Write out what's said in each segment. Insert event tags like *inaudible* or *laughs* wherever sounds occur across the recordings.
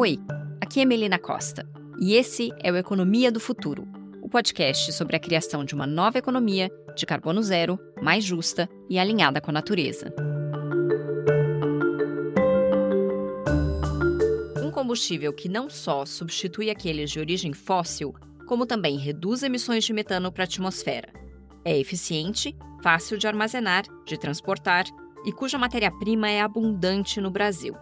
Oi, aqui é Melina Costa e esse é o Economia do Futuro, o podcast sobre a criação de uma nova economia de carbono zero, mais justa e alinhada com a natureza. Um combustível que não só substitui aqueles de origem fóssil, como também reduz emissões de metano para a atmosfera. É eficiente, fácil de armazenar, de transportar e cuja matéria-prima é abundante no Brasil.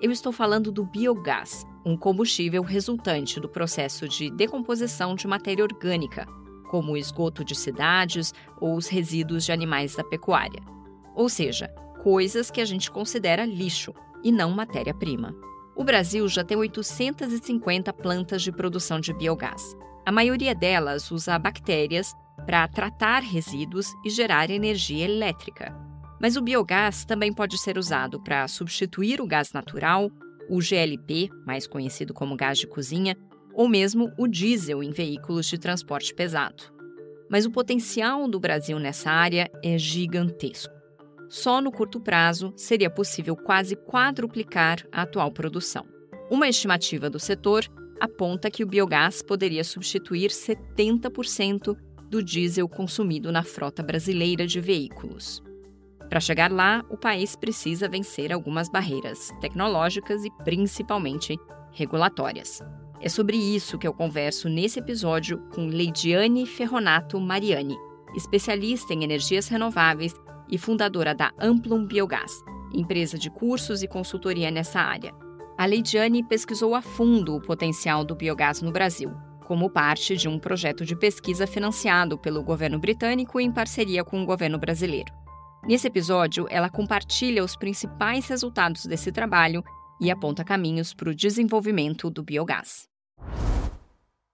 Eu estou falando do biogás, um combustível resultante do processo de decomposição de matéria orgânica, como o esgoto de cidades ou os resíduos de animais da pecuária. Ou seja, coisas que a gente considera lixo e não matéria-prima. O Brasil já tem 850 plantas de produção de biogás. A maioria delas usa bactérias para tratar resíduos e gerar energia elétrica. Mas o biogás também pode ser usado para substituir o gás natural, o GLP, mais conhecido como gás de cozinha, ou mesmo o diesel em veículos de transporte pesado. Mas o potencial do Brasil nessa área é gigantesco. Só no curto prazo seria possível quase quadruplicar a atual produção. Uma estimativa do setor aponta que o biogás poderia substituir 70% do diesel consumido na frota brasileira de veículos. Para chegar lá, o país precisa vencer algumas barreiras tecnológicas e principalmente regulatórias. É sobre isso que eu converso nesse episódio com Leidiane Ferronato Mariani, especialista em energias renováveis e fundadora da Amplum Biogás, empresa de cursos e consultoria nessa área. A Leidiane pesquisou a fundo o potencial do biogás no Brasil, como parte de um projeto de pesquisa financiado pelo governo britânico em parceria com o governo brasileiro. Nesse episódio, ela compartilha os principais resultados desse trabalho e aponta caminhos para o desenvolvimento do biogás.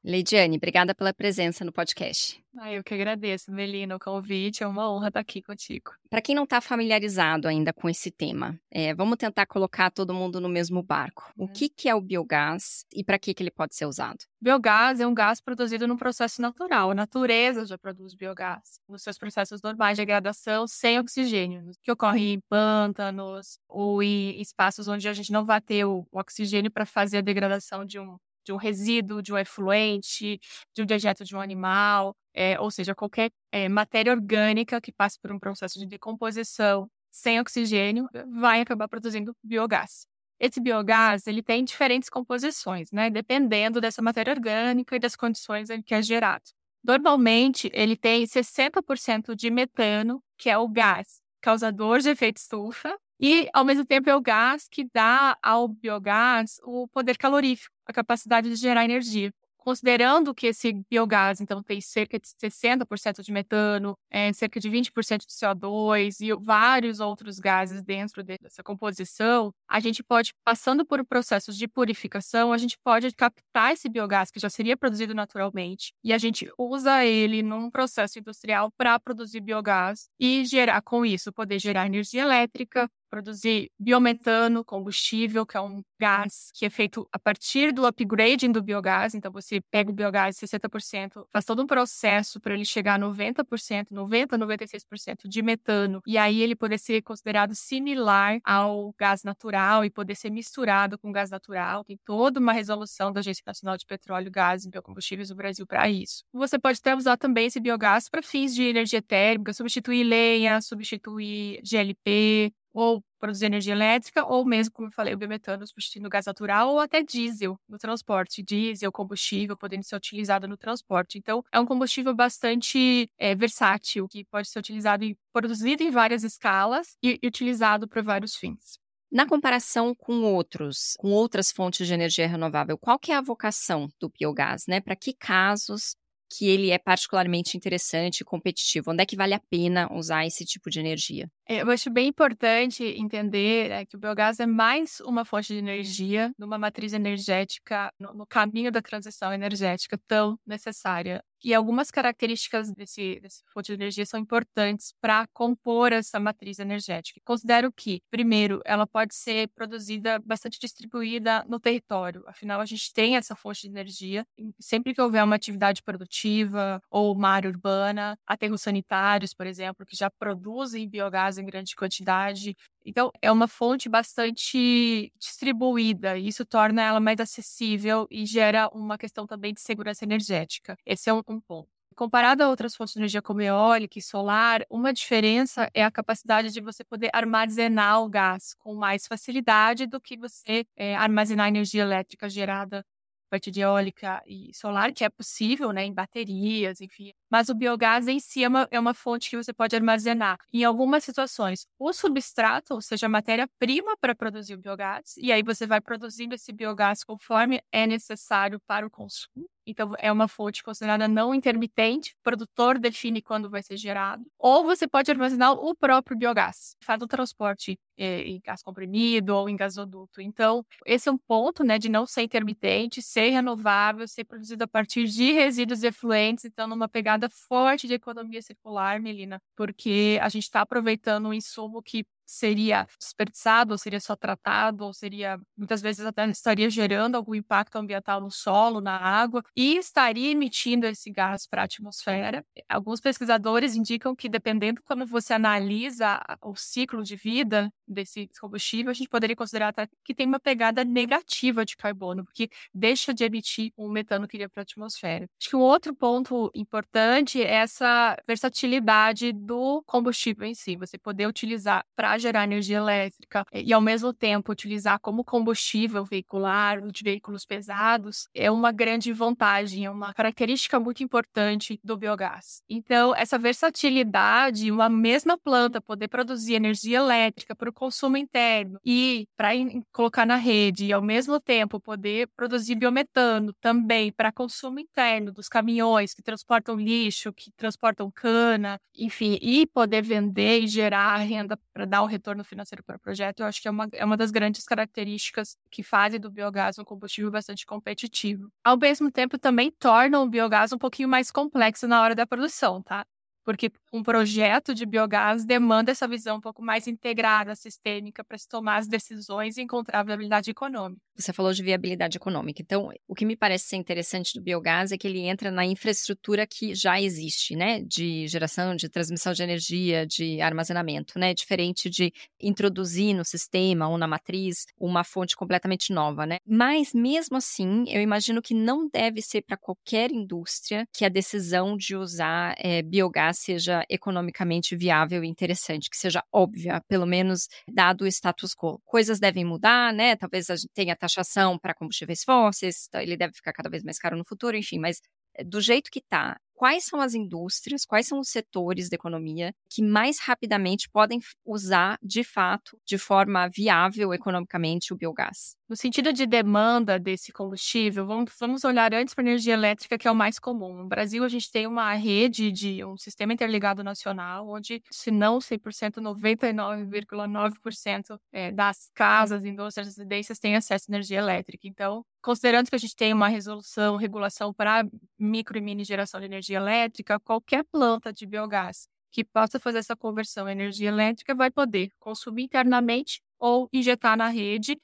Leidiane, obrigada pela presença no podcast. Ah, eu que agradeço, Melina, o convite. É uma honra estar aqui contigo. Para quem não está familiarizado ainda com esse tema, é, vamos tentar colocar todo mundo no mesmo barco. O uhum. que, que é o biogás e para que, que ele pode ser usado? Biogás é um gás produzido num processo natural. A natureza já produz biogás nos seus processos normais de degradação sem oxigênio, que ocorre em pântanos ou em espaços onde a gente não vai ter o oxigênio para fazer a degradação de um de um resíduo, de um efluente, de um dejeto de um animal, é, ou seja, qualquer é, matéria orgânica que passe por um processo de decomposição sem oxigênio vai acabar produzindo biogás. Esse biogás ele tem diferentes composições, né, dependendo dessa matéria orgânica e das condições em que é gerado. Normalmente, ele tem 60% de metano, que é o gás causador de efeito estufa, e, ao mesmo tempo, é o gás que dá ao biogás o poder calorífico, a capacidade de gerar energia. Considerando que esse biogás, então, tem cerca de 60% de metano, é, cerca de 20% de CO2 e vários outros gases dentro dessa composição, a gente pode, passando por processos de purificação, a gente pode captar esse biogás que já seria produzido naturalmente e a gente usa ele num processo industrial para produzir biogás e gerar, com isso, poder gerar energia elétrica, produzir biometano, combustível, que é um gás que é feito a partir do upgrading do biogás. Então, você pega o biogás 60%, faz todo um processo para ele chegar a 90%, 90%, 96% de metano, e aí ele poder ser considerado similar ao gás natural e poder ser misturado com gás natural. Tem toda uma resolução da Agência Nacional de Petróleo, Gás e Biocombustíveis do Brasil para isso. Você pode até usar também esse biogás para fins de energia térmica, substituir lenha, substituir GLP, ou produzir energia elétrica, ou mesmo, como eu falei, o biometano substituindo gás natural, ou até diesel no transporte. Diesel, combustível, podendo ser utilizado no transporte. Então, é um combustível bastante é, versátil, que pode ser utilizado e produzido em várias escalas e, e utilizado para vários fins. Na comparação com outros, com outras fontes de energia renovável, qual que é a vocação do biogás, né? Para que casos que ele é particularmente interessante e competitivo? Onde é que vale a pena usar esse tipo de energia? É, eu acho bem importante entender é, que o biogás é mais uma fonte de energia numa matriz energética, no, no caminho da transição energética tão necessária e algumas características desse, desse fonte de energia são importantes para compor essa matriz energética. Considero que, primeiro, ela pode ser produzida bastante distribuída no território. Afinal, a gente tem essa fonte de energia. Sempre que houver uma atividade produtiva ou uma área urbana, aterros sanitários, por exemplo, que já produzem biogás em grande quantidade, Então, é uma fonte bastante distribuída, e isso torna ela mais acessível e gera uma questão também de segurança energética. Esse é um, um ponto. Comparado a outras fontes de energia como eólica e solar, uma diferença é a capacidade de você poder armazenar o gás com mais facilidade do que você é, armazenar energia elétrica gerada a partir de eólica e solar, que é possível, né, em baterias, enfim. Mas o biogás em si é uma, é uma fonte que você pode armazenar. Em algumas situações, o substrato, ou seja, a matéria-prima para produzir o biogás, e aí você vai produzindo esse biogás conforme é necessário para o consumo. Então, é uma fonte considerada não intermitente, o produtor define quando vai ser gerado. Ou você pode armazenar o próprio biogás, faz o transporte é, em gás comprimido ou em gasoduto. Então, esse é um ponto né, de não ser intermitente, ser renovável, ser produzido a partir de resíduos efluentes. Então, numa pegada forte de economia circular, Melina, porque a gente está aproveitando um insumo que seria desperdiçado, ou seria só tratado, ou seria muitas vezes até estaria gerando algum impacto ambiental no solo, na água, e estaria emitindo esse gás para a atmosfera. Alguns pesquisadores indicam que, dependendo quando você analisa o ciclo de vida desse combustível, a gente poderia considerar até que tem uma pegada negativa de carbono, porque deixa de emitir o metano que iria para a atmosfera. Acho que um outro ponto importante é essa versatilidade do combustível em si, você poder utilizar para gerar energia elétrica e, ao mesmo tempo, utilizar como combustível veicular de veículos pesados é uma grande vantagem, é uma característica muito importante do biogás. Então, essa versatilidade, uma mesma planta poder produzir energia elétrica para o consumo interno e para colocar na rede, e ao mesmo tempo poder produzir biometano também para consumo interno dos caminhões que transportam lixo, que transportam cana, enfim, e poder vender e gerar renda para dar o retorno financeiro para o projeto, eu acho que é uma, é uma das grandes características que fazem do biogás um combustível bastante competitivo. Ao mesmo tempo, também torna o biogás um pouquinho mais complexo na hora da produção, tá? Porque um projeto de biogás demanda essa visão um pouco mais integrada, sistêmica, para se tomar as decisões e encontrar viabilidade econômica. Você falou de viabilidade econômica. Então, o que me parece ser interessante do biogás é que ele entra na infraestrutura que já existe, né? De geração, de transmissão de energia, de armazenamento, né? Diferente de introduzir no sistema ou na matriz uma fonte completamente nova, né? Mas, mesmo assim, eu imagino que não deve ser para qualquer indústria que a decisão de usar é, biogás seja economicamente viável e interessante, que seja óbvia, pelo menos dado o status quo. Coisas devem mudar, né? Talvez a gente tenha taxação para combustíveis fósseis, então ele deve ficar cada vez mais caro no futuro, enfim, mas eh, do jeito que está, quais são as indústrias, quais são os setores da economia que mais rapidamente podem usar, de fato, de forma viável economicamente, o biogás? No sentido de demanda desse combustível, vamos, vamos olhar antes para a energia elétrica, que é o mais comum. No Brasil, a gente tem uma rede de um sistema interligado nacional, onde, se não 100%, 99,9% é, das casas, indústrias, residências têm acesso à energia elétrica. Então, considerando que a gente tem uma resolução, regulação para micro e mini geração de energia elétrica, qualquer planta de biogás que possa fazer essa conversão em energia elétrica vai poder consumir internamente ou injetar na rede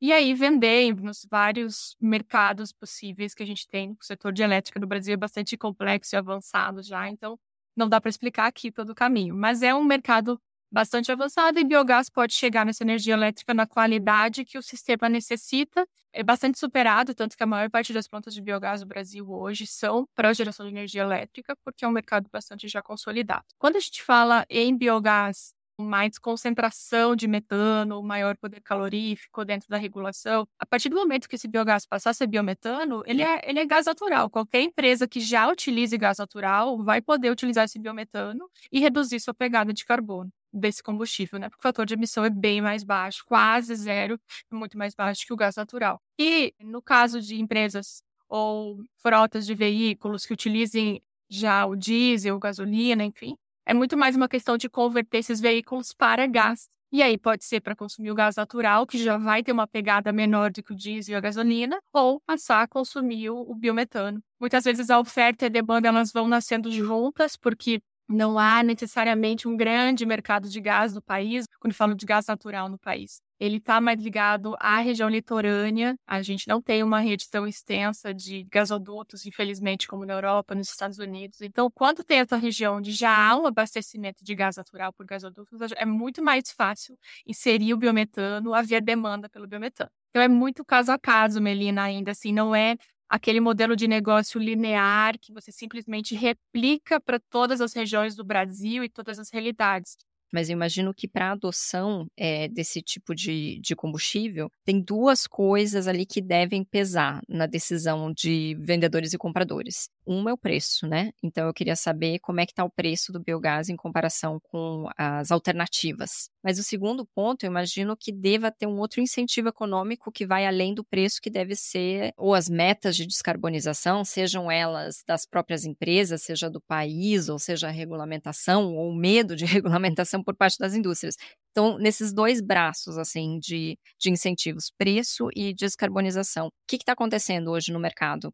e aí vender nos vários mercados possíveis que a gente tem. O setor de elétrica do Brasil é bastante complexo e avançado já, então não dá para explicar aqui todo o caminho, mas é um mercado bastante avançada e biogás pode chegar nessa energia elétrica na qualidade que o sistema necessita. É bastante superado, tanto que a maior parte das plantas de biogás do Brasil hoje são para geração de energia elétrica, porque é um mercado bastante já consolidado. Quando a gente fala em biogás mais concentração de metano, maior poder calorífico dentro da regulação. A partir do momento que esse biogás passar a ser biometano, ele é, ele é gás natural. Qualquer empresa que já utilize gás natural vai poder utilizar esse biometano e reduzir sua pegada de carbono desse combustível, né? Porque o fator de emissão é bem mais baixo, quase zero, muito mais baixo que o gás natural. E no caso de empresas ou frotas de veículos que utilizem já o diesel, gasolina, enfim, é muito mais uma questão de converter esses veículos para gás. E aí pode ser para consumir o gás natural, que já vai ter uma pegada menor do que o diesel e a gasolina, ou passar a consumir o biometano. Muitas vezes a oferta e a demanda elas vão nascendo juntas, porque não há necessariamente um grande mercado de gás no país, quando falo de gás natural no país. Ele está mais ligado à região litorânea. A gente não tem uma rede tão extensa de gasodutos, infelizmente, como na Europa, nos Estados Unidos. Então, quando tem essa região onde já há um abastecimento de gás natural por gasodutos, é muito mais fácil inserir o biometano, haver demanda pelo biometano. Então, é muito caso a caso, Melina, ainda assim, não é aquele modelo de negócio linear que você simplesmente replica para todas as regiões do Brasil e todas as realidades. Mas eu imagino que para a adoção é, desse tipo de, de combustível, tem duas coisas ali que devem pesar na decisão de vendedores e compradores. Uma é o preço, né? Então eu queria saber como é que está o preço do biogás em comparação com as alternativas. Mas o segundo ponto, eu imagino que deva ter um outro incentivo econômico que vai além do preço, que deve ser ou as metas de descarbonização, sejam elas das próprias empresas, seja do país, ou seja a regulamentação ou o medo de *laughs* regulamentação por parte das indústrias. Então, nesses dois braços, assim, de, de incentivos, preço e descarbonização, o que está acontecendo hoje no mercado?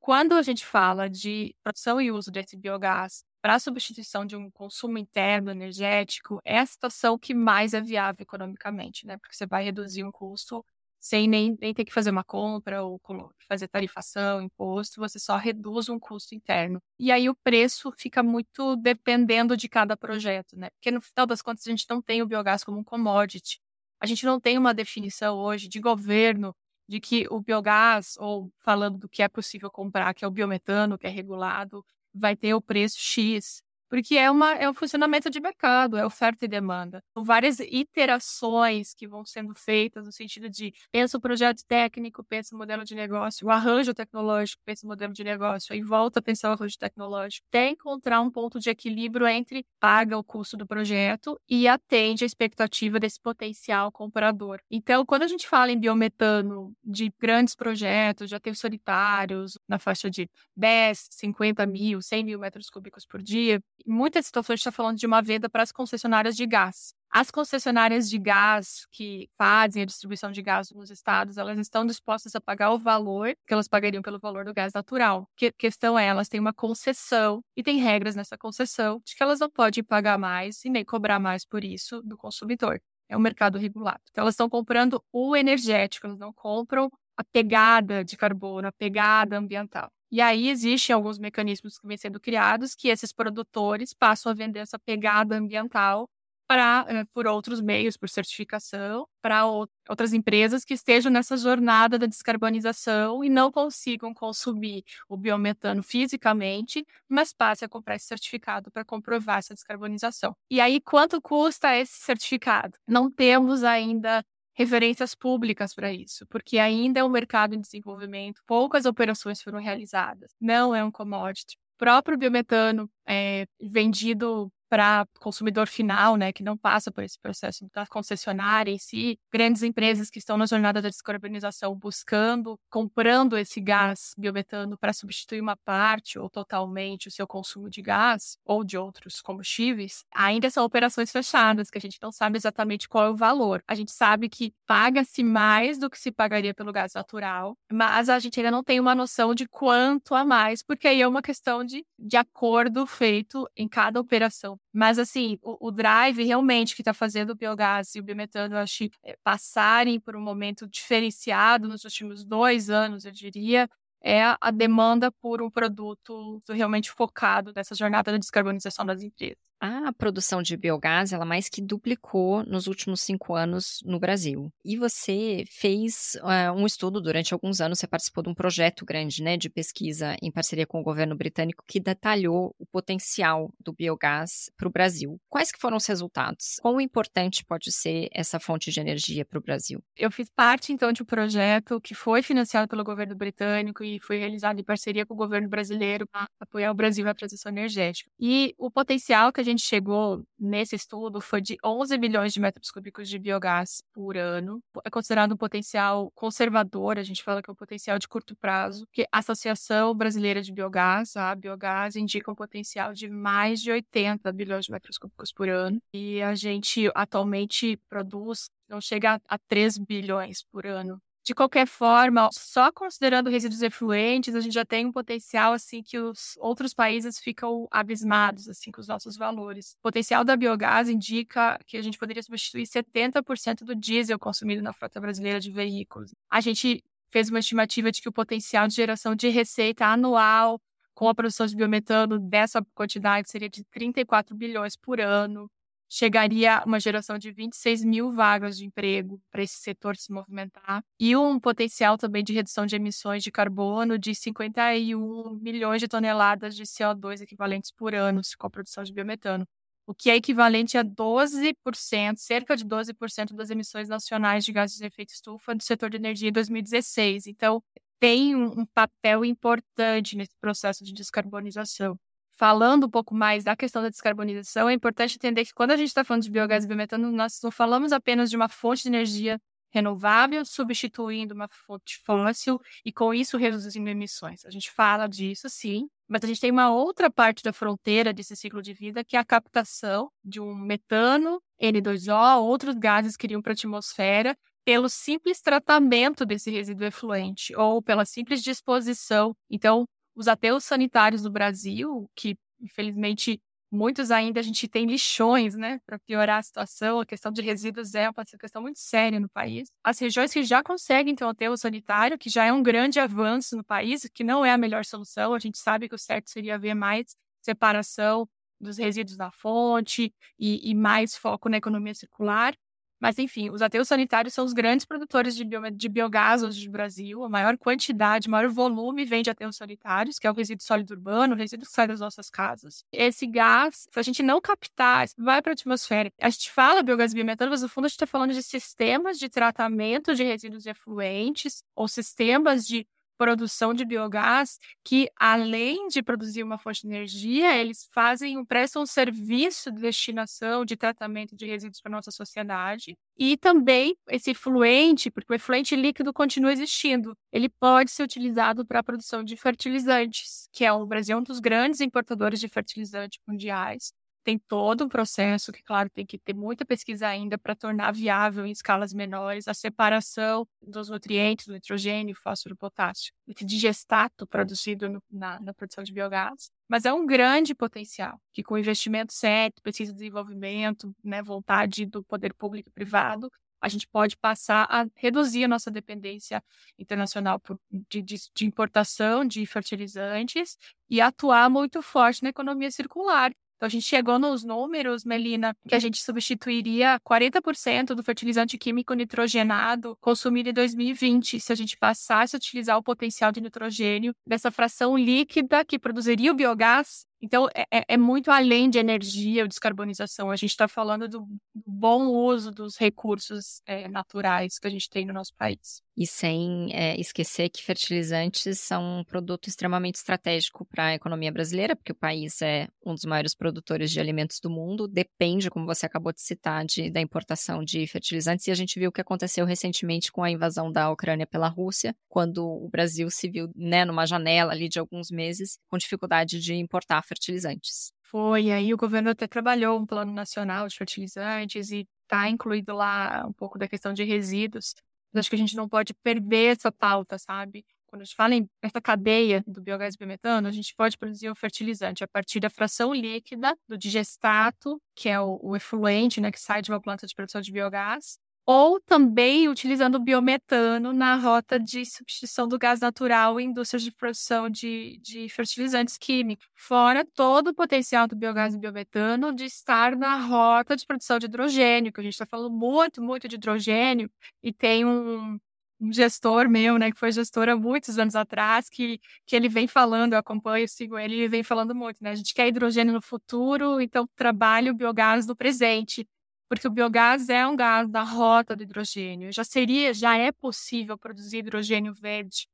Quando a gente fala de produção e uso desse biogás para substituição de um consumo interno energético, é a situação que mais é viável economicamente, né? Porque você vai reduzir um custo sem nem, nem ter que fazer uma compra ou fazer tarifação, imposto, você só reduz um custo interno. E aí o preço fica muito dependendo de cada projeto, né? Porque no final das contas a gente não tem o biogás como um commodity. A gente não tem uma definição hoje de governo de que o biogás, ou falando do que é possível comprar, que é o biometano, que é regulado, vai ter o preço X porque é, uma, é um funcionamento de mercado, é oferta e demanda. São várias iterações que vão sendo feitas no sentido de pensa o projeto técnico, pensa o modelo de negócio, o arranjo tecnológico, pensa o modelo de negócio, aí volta a pensar o arranjo tecnológico. Tem encontrar um ponto de equilíbrio entre paga o custo do projeto e atende a expectativa desse potencial comprador. Então, quando a gente fala em biometano de grandes projetos, já teve solitários na faixa de 10, 50 mil, 100 mil metros cúbicos por dia, muitas situações está falando de uma venda para as concessionárias de gás. As concessionárias de gás que fazem a distribuição de gás nos estados, elas estão dispostas a pagar o valor que elas pagariam pelo valor do gás natural. Que questão é, elas têm uma concessão e tem regras nessa concessão de que elas não podem pagar mais e nem cobrar mais por isso do consumidor. É um mercado regulado. Então elas estão comprando o energético, elas não compram a pegada de carbono, a pegada ambiental. E aí existem alguns mecanismos que vêm sendo criados que esses produtores passam a vender essa pegada ambiental para eh, por outros meios, por certificação, para outras empresas que estejam nessa jornada da descarbonização e não consigam consumir o biometano fisicamente, mas passem a comprar esse certificado para comprovar essa descarbonização. E aí, quanto custa esse certificado? Não temos ainda referências públicas para isso, porque ainda é um mercado em desenvolvimento, poucas operações foram realizadas, não é um commodity. O próprio biometano é vendido para consumidor final, né, que não passa por esse processo da concessionária em si, grandes empresas que estão na jornada da descarbonização buscando, comprando esse gás biometano para substituir uma parte ou totalmente o seu consumo de gás ou de outros combustíveis, ainda são operações fechadas, que a gente não sabe exatamente qual é o valor. A gente sabe que paga-se mais do que se pagaria pelo gás natural, mas a gente ainda não tem uma noção de quanto a mais, porque aí é uma questão de, de acordo feito em cada operação mas, assim, o, o drive realmente que está fazendo o biogás e o biometano, eu acho, é, passarem por um momento diferenciado nos últimos dois anos, eu diria, é a demanda por um produto realmente focado nessa jornada da descarbonização das empresas. A produção de biogás, ela mais que duplicou nos últimos cinco anos no Brasil. E você fez uh, um estudo durante alguns anos, você participou de um projeto grande, né, de pesquisa em parceria com o governo britânico que detalhou o potencial do biogás para o Brasil. Quais que foram os resultados? Quão importante pode ser essa fonte de energia para o Brasil? Eu fiz parte, então, de um projeto que foi financiado pelo governo britânico e foi realizado em parceria com o governo brasileiro para apoiar o Brasil na transição energética. E o potencial que a gente chegou nesse estudo foi de 11 milhões de metros cúbicos de biogás por ano. É considerado um potencial conservador, a gente fala que é um potencial de curto prazo, que a Associação Brasileira de Biogás, a Biogás, indica um potencial de mais de 80 bilhões de metros cúbicos por ano. E a gente atualmente produz, não chega a 3 bilhões por ano De qualquer forma, só considerando resíduos efluentes, a gente já tem um potencial assim que os outros países ficam abismados assim com os nossos valores. O potencial da biogás indica que a gente poderia substituir 70% do diesel consumido na frota brasileira de veículos. A gente fez uma estimativa de que o potencial de geração de receita anual com a produção de biometano dessa quantidade seria de 34 bilhões por ano chegaria uma geração de 26 mil vagas de emprego para esse setor se movimentar e um potencial também de redução de emissões de carbono de 51 milhões de toneladas de CO2 equivalentes por ano com a produção de biometano, o que é equivalente a 12%, cerca de 12% das emissões nacionais de gases de efeito estufa do setor de energia em 2016. Então, tem um papel importante nesse processo de descarbonização falando um pouco mais da questão da descarbonização, é importante entender que quando a gente está falando de biogás e biometano, nós não falamos apenas de uma fonte de energia renovável substituindo uma fonte fóssil e com isso reduzindo emissões. A gente fala disso, sim, mas a gente tem uma outra parte da fronteira desse ciclo de vida que é a captação de um metano, N2O, outros gases que iriam para a atmosfera pelo simples tratamento desse resíduo efluente ou pela simples disposição. Então, os ateus sanitários do Brasil, que infelizmente muitos ainda a gente tem lixões, né, para piorar a situação. A questão de resíduos é uma questão muito séria no país. As regiões que já conseguem ter um aterro sanitário, que já é um grande avanço no país, que não é a melhor solução, a gente sabe que o certo seria haver mais separação dos resíduos na fonte e, e mais foco na economia circular. Mas, enfim, os aterros sanitários são os grandes produtores de, bio, de biogás hoje do Brasil. A maior quantidade, maior volume vem de aterros sanitários, que é o resíduo sólido urbano, o resíduo que sai das nossas casas. Esse gás, se a gente não captar, vai para a atmosfera. A gente fala biogás biometano, mas no fundo a gente está falando de sistemas de tratamento de resíduos efluentes ou sistemas de produção de biogás, que além de produzir uma fonte de energia, eles fazem, prestam um serviço de destinação, de tratamento de resíduos para a nossa sociedade. E também esse efluente, porque o efluente líquido continua existindo, ele pode ser utilizado para a produção de fertilizantes, que é o Brasil é um dos grandes importadores de fertilizantes mundiais tem todo um processo que, claro, tem que ter muita pesquisa ainda para tornar viável em escalas menores a separação dos nutrientes, do nitrogênio, fósforo, potássio, esse digestato produzido no, na, na, produção de biogás. Mas é um grande potencial que, com investimento certo, pesquisa e desenvolvimento, né, vontade do poder público e privado, a gente pode passar a reduzir a nossa dependência internacional por, de, de, de, importação de fertilizantes e atuar muito forte na economia circular, então, a gente chegou nos números, Melina, que a gente substituiria 40% do fertilizante químico nitrogenado consumido em 2020 se a gente passasse a utilizar o potencial de nitrogênio dessa fração líquida que produziria o biogás então, é, é, é, muito além de energia ou descarbonização. A gente está falando do bom uso dos recursos é, naturais que a gente tem no nosso país. E sem é, esquecer que fertilizantes são um produto extremamente estratégico para a economia brasileira, porque o país é um dos maiores produtores de alimentos do mundo. Depende, como você acabou de citar, de, da importação de fertilizantes. E a gente viu o que aconteceu recentemente com a invasão da Ucrânia pela Rússia, quando o Brasil se viu né, numa janela ali de alguns meses com dificuldade de importar fertilizantes. Foi, aí o governo até trabalhou um plano nacional de fertilizantes e está incluído lá um pouco da questão de resíduos. Mas acho que a gente não pode perder essa pauta, sabe? Quando a gente fala em essa cadeia do biogás e biometano, a gente pode produzir um fertilizante a partir da fração líquida do digestato, que é o, o efluente, né, que sai de uma planta de produção de biogás, ou também utilizando biometano na rota de substituição do gás natural em indústrias de produção de, de fertilizantes químicos, fora todo o potencial do biogás e biometano de estar na rota de produção de hidrogênio, que a gente está falando muito, muito de hidrogênio, e tem um, um gestor meu, né, que foi gestor há muitos anos atrás, que, que ele vem falando, eu acompanho, eu sigo ele, ele vem falando muito, né, a gente quer hidrogênio no futuro, então trabalhe o biogás no presente porque o biogás é um gás da rota do hidrogênio. Já seria, já é possível produzir hidrogênio verde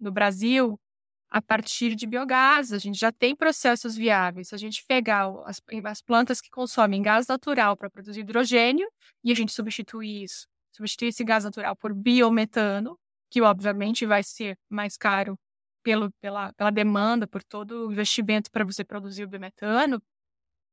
no Brasil a partir de biogás. A gente já tem processos viáveis. Se a gente pegar as, as plantas que consomem gás natural para produzir hidrogênio e a gente substituir isso, substituir esse gás natural por biometano, que obviamente vai ser mais caro pelo, pela, pela demanda, por todo o investimento para você produzir o biometano,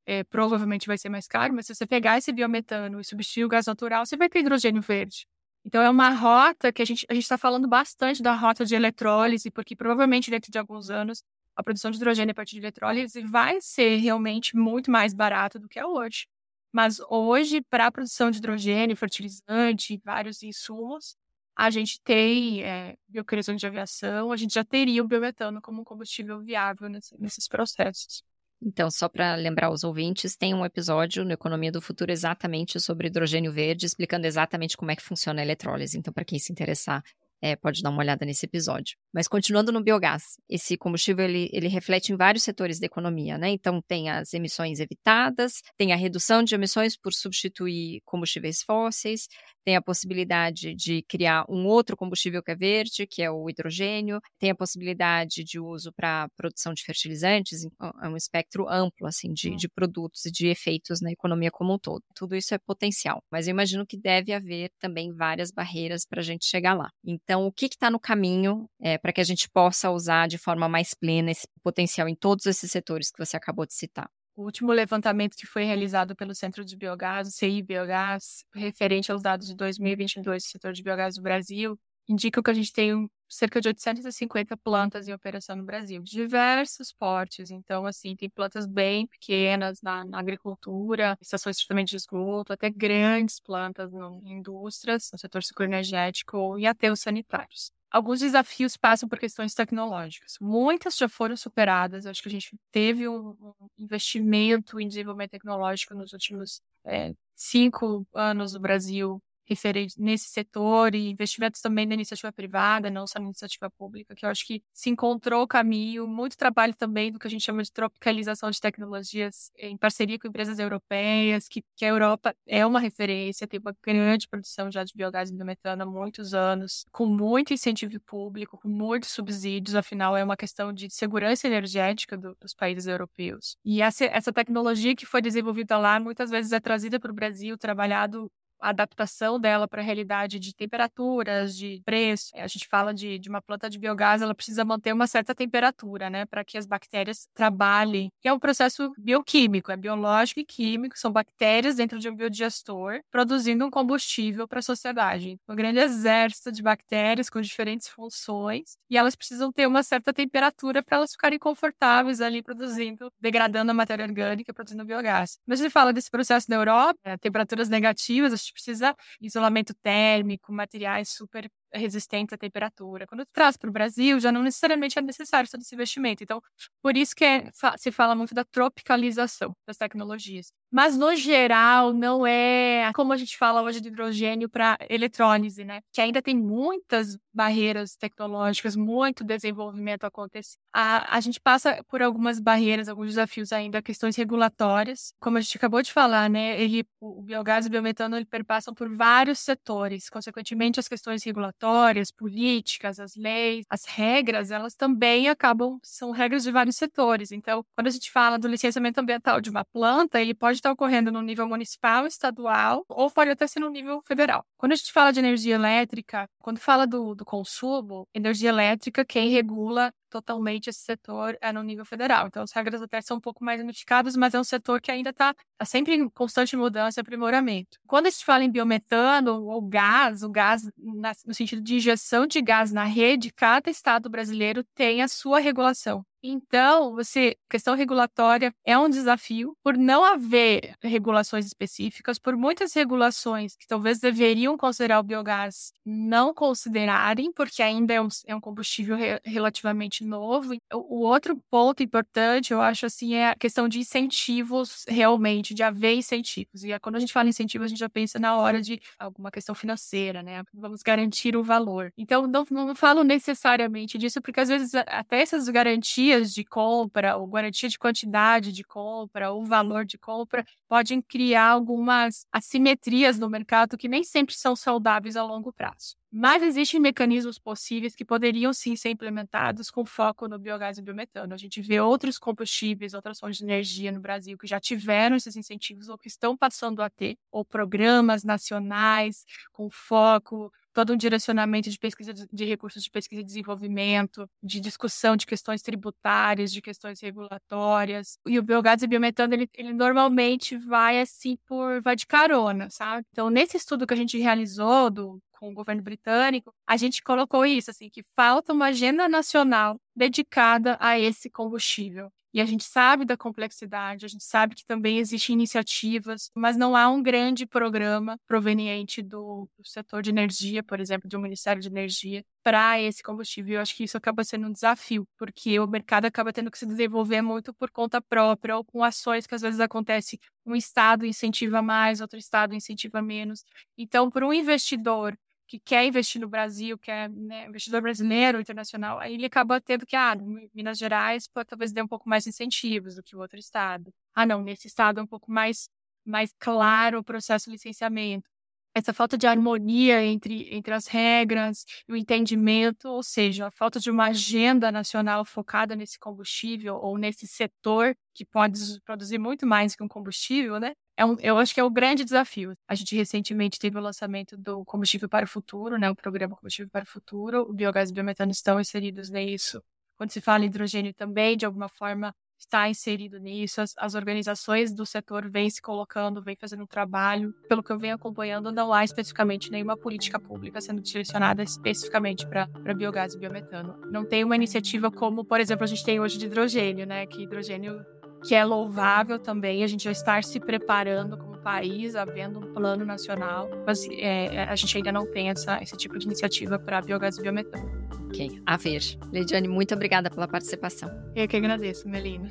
é, provavelmente vai ser mais caro, mas se você pegar esse biometano e substituir o gás natural, você vai ter hidrogênio verde. Então, é uma rota que a gente a está falando bastante da rota de eletrólise, porque provavelmente dentro de alguns anos a produção de hidrogênio a partir de eletrólise vai ser realmente muito mais barata do que é hoje. Mas hoje, para a produção de hidrogênio, fertilizante, vários insumos, a gente tem é, de aviação, a gente já teria o biometano como um combustível viável nesse, nesses processos. Então, só para lembrar os ouvintes, tem um episódio no Economia do Futuro exatamente sobre hidrogênio verde, explicando exatamente como é que funciona a eletrólise. Então, para quem se interessar, é, pode dar uma olhada nesse episódio. Mas continuando no biogás, esse combustível ele, ele reflete em vários setores da economia, né? Então tem as emissões evitadas, tem a redução de emissões por substituir combustíveis fósseis, tem a possibilidade de criar um outro combustível que é verde, que é o hidrogênio, tem a possibilidade de uso para produção de fertilizantes, é um espectro amplo assim de, hum. de produtos e de efeitos na economia como um todo. Tudo isso é potencial, mas eu imagino que deve haver também várias barreiras para a gente chegar lá. Então então, o que está no caminho é, para que a gente possa usar de forma mais plena esse potencial em todos esses setores que você acabou de citar? O último levantamento que foi realizado pelo Centro de Biogás, o CI Biogás, referente aos dados de 2022 do setor de biogás do Brasil, indica que a gente tem cerca de 850 plantas em operação no Brasil, de diversos portes. Então, assim, tem plantas bem pequenas na, na agricultura, estações de tratamento de esgoto, até grandes plantas no, em indústrias, no setor energético e até os sanitários. Alguns desafios passam por questões tecnológicas. Muitas já foram superadas. Acho que a gente teve um, um investimento em desenvolvimento tecnológico nos últimos é, cinco anos no Brasil referente nesse setor e investimentos também na iniciativa privada, não só na iniciativa pública, que eu acho que se encontrou o caminho, muito trabalho também do que a gente chama de tropicalização de tecnologias em parceria com empresas europeias, que, que a Europa é uma referência, tem uma grande produção já de biogás e biometano há muitos anos, com muito incentivo público, com muitos subsídios, afinal é uma questão de segurança energética do, dos países europeus. E essa, essa tecnologia que foi desenvolvida lá muitas vezes é trazida para o Brasil, trabalhado a adaptação dela para a realidade de temperaturas, de preço. A gente fala de, de uma planta de biogás, ela precisa manter uma certa temperatura, né, para que as bactérias trabalhem. Que é um processo bioquímico, é biológico e químico, são bactérias dentro de um biodigestor produzindo um combustível para a sociedade. Um grande exército de bactérias com diferentes funções e elas precisam ter uma certa temperatura para elas ficarem confortáveis ali produzindo, degradando a matéria orgânica, produzindo biogás. Mas gente fala desse processo na Europa, né, temperaturas negativas, precisa isolamento térmico, materiais super resistentes à temperatura. Quando traz para o Brasil, já não necessariamente é necessário todo esse investimento. Então, por isso que é, se fala muito da tropicalização das tecnologias. Mas, no geral, não é como a gente fala hoje de hidrogênio para eletrólise, né? Que ainda tem muitas barreiras tecnológicas, muito desenvolvimento acontecendo. A, a gente passa por algumas barreiras, alguns desafios ainda, questões regulatórias. Como a gente acabou de falar, né? Ele, o biogás e o biometano ele perpassam por vários setores. Consequentemente, as questões regulatórias, políticas, as leis, as regras, elas também acabam, são regras de vários setores. Então, quando a gente fala do licenciamento ambiental de uma planta, ele pode está ocorrendo no nível municipal, estadual ou pode até ser no nível federal. Quando a gente fala de energia elétrica, quando fala do, do consumo, energia elétrica, quem regula totalmente esse setor é no nível federal. Então, as regras até são um pouco mais unificadas, mas é um setor que ainda está tá sempre em constante mudança e aprimoramento. Quando a gente fala em biometano ou gás, o gás na, no sentido de injeção de gás na rede, cada estado brasileiro tem a sua regulação. Então, você, questão regulatória é um desafio por não haver regulações específicas, por muitas regulações que talvez deveriam considerar o biogás não considerarem, porque ainda é um, é um combustível re, relativamente novo. O, o, outro ponto importante, eu acho assim, é a questão de incentivos realmente, de haver incentivos. E é, quando a gente fala incentivos, a gente já pensa na hora de alguma questão financeira, né? Vamos garantir o valor. Então, não, não falo necessariamente disso, porque às vezes até essas garantias garantias de compra, ou garantia de quantidade de compra, ou valor de compra, podem criar algumas assimetrias no mercado que nem sempre são saudáveis a longo prazo. Mas existem mecanismos possíveis que poderiam sim ser implementados com foco no biogás e biometano. A gente vê outros combustíveis, outras fontes de energia no Brasil que já tiveram esses incentivos ou que estão passando a ter, ou programas nacionais com foco todo um direcionamento de pesquisa de recursos de pesquisa e desenvolvimento, de discussão de questões tributárias, de questões regulatórias. E o biogás e biometano, ele, ele normalmente vai assim por vai de carona, sabe? Então, nesse estudo que a gente realizou do com o governo britânico, a gente colocou isso, assim, que falta uma agenda nacional dedicada a esse combustível. E a gente sabe da complexidade, a gente sabe que também existem iniciativas, mas não há um grande programa proveniente do, do setor de energia, por exemplo, do Ministério de Energia, para esse combustível. Eu acho que isso acaba sendo um desafio, porque o mercado acaba tendo que se desenvolver muito por conta própria ou com ações que às vezes acontecem um estado incentiva mais, outro estado incentiva menos. Então, para um investidor que quer investir no Brasil, que é né, investidor brasileiro, internacional, aí ele acaba tendo que, ah, Minas Gerais pô, talvez dê um pouco mais incentivos do que o outro estado. Ah, não, nesse estado é um pouco mais, mais claro o processo de licenciamento. Essa falta de harmonia entre, entre as regras e o entendimento, ou seja, a falta de uma agenda nacional focada nesse combustível ou nesse setor que pode produzir muito mais que um combustível, né? É um, eu acho que é o grande desafio. A gente recentemente teve o lançamento do Combustível para o Futuro, né, o programa Combustível para o Futuro. O biogás e o biometano estão inseridos nisso. Quando se fala em hidrogênio também, de alguma forma, está inserido nisso. As, as organizações do setor vêm se colocando, vêm fazendo um trabalho. Pelo que eu venho acompanhando, não há especificamente nenhuma política pública sendo direcionada especificamente para biogás e biometano. Não tem uma iniciativa como, por exemplo, a gente tem hoje de hidrogênio, né, que hidrogênio que é louvável também a gente já estar se preparando como país, havendo um plano nacional, mas é, a gente ainda não tem essa, esse tipo de iniciativa para biogás e biometano. Ok, a ver. Leidiane, muito obrigada pela participação. Eu que agradeço, Melina.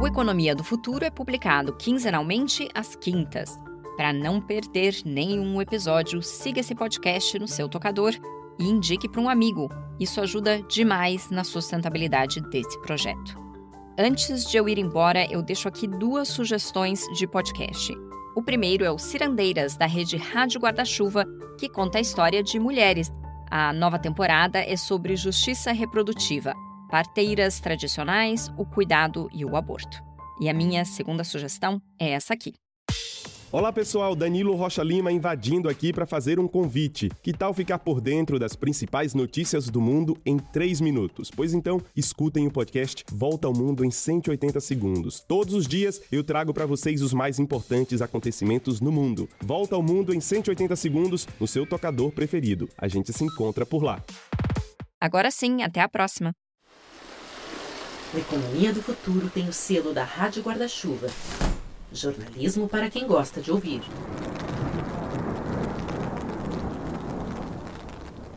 O Economia do Futuro é publicado quinzenalmente às quintas. Para não perder nenhum episódio, siga esse podcast no seu tocador e indique para um amigo. Isso ajuda demais na sustentabilidade desse projeto. Antes de eu ir embora, eu deixo aqui duas sugestões de podcast. O primeiro é o Cirandeiras, da rede Rádio Guarda-Chuva, que conta a história de mulheres. A nova temporada é sobre justiça reprodutiva, parteiras tradicionais, o cuidado e o aborto. E a minha segunda sugestão é essa aqui. Olá pessoal, Danilo Rocha Lima invadindo aqui para fazer um convite. Que tal ficar por dentro das principais notícias do mundo em 3 minutos? Pois então, escutem o podcast Volta ao Mundo em 180 segundos. Todos os dias eu trago para vocês os mais importantes acontecimentos no mundo. Volta ao Mundo em 180 segundos no seu tocador preferido. A gente se encontra por lá. Agora sim, até a próxima. A Economia do Futuro tem o selo da Rádio Guarda-Chuva. Jornalismo para quem gosta de ouvir.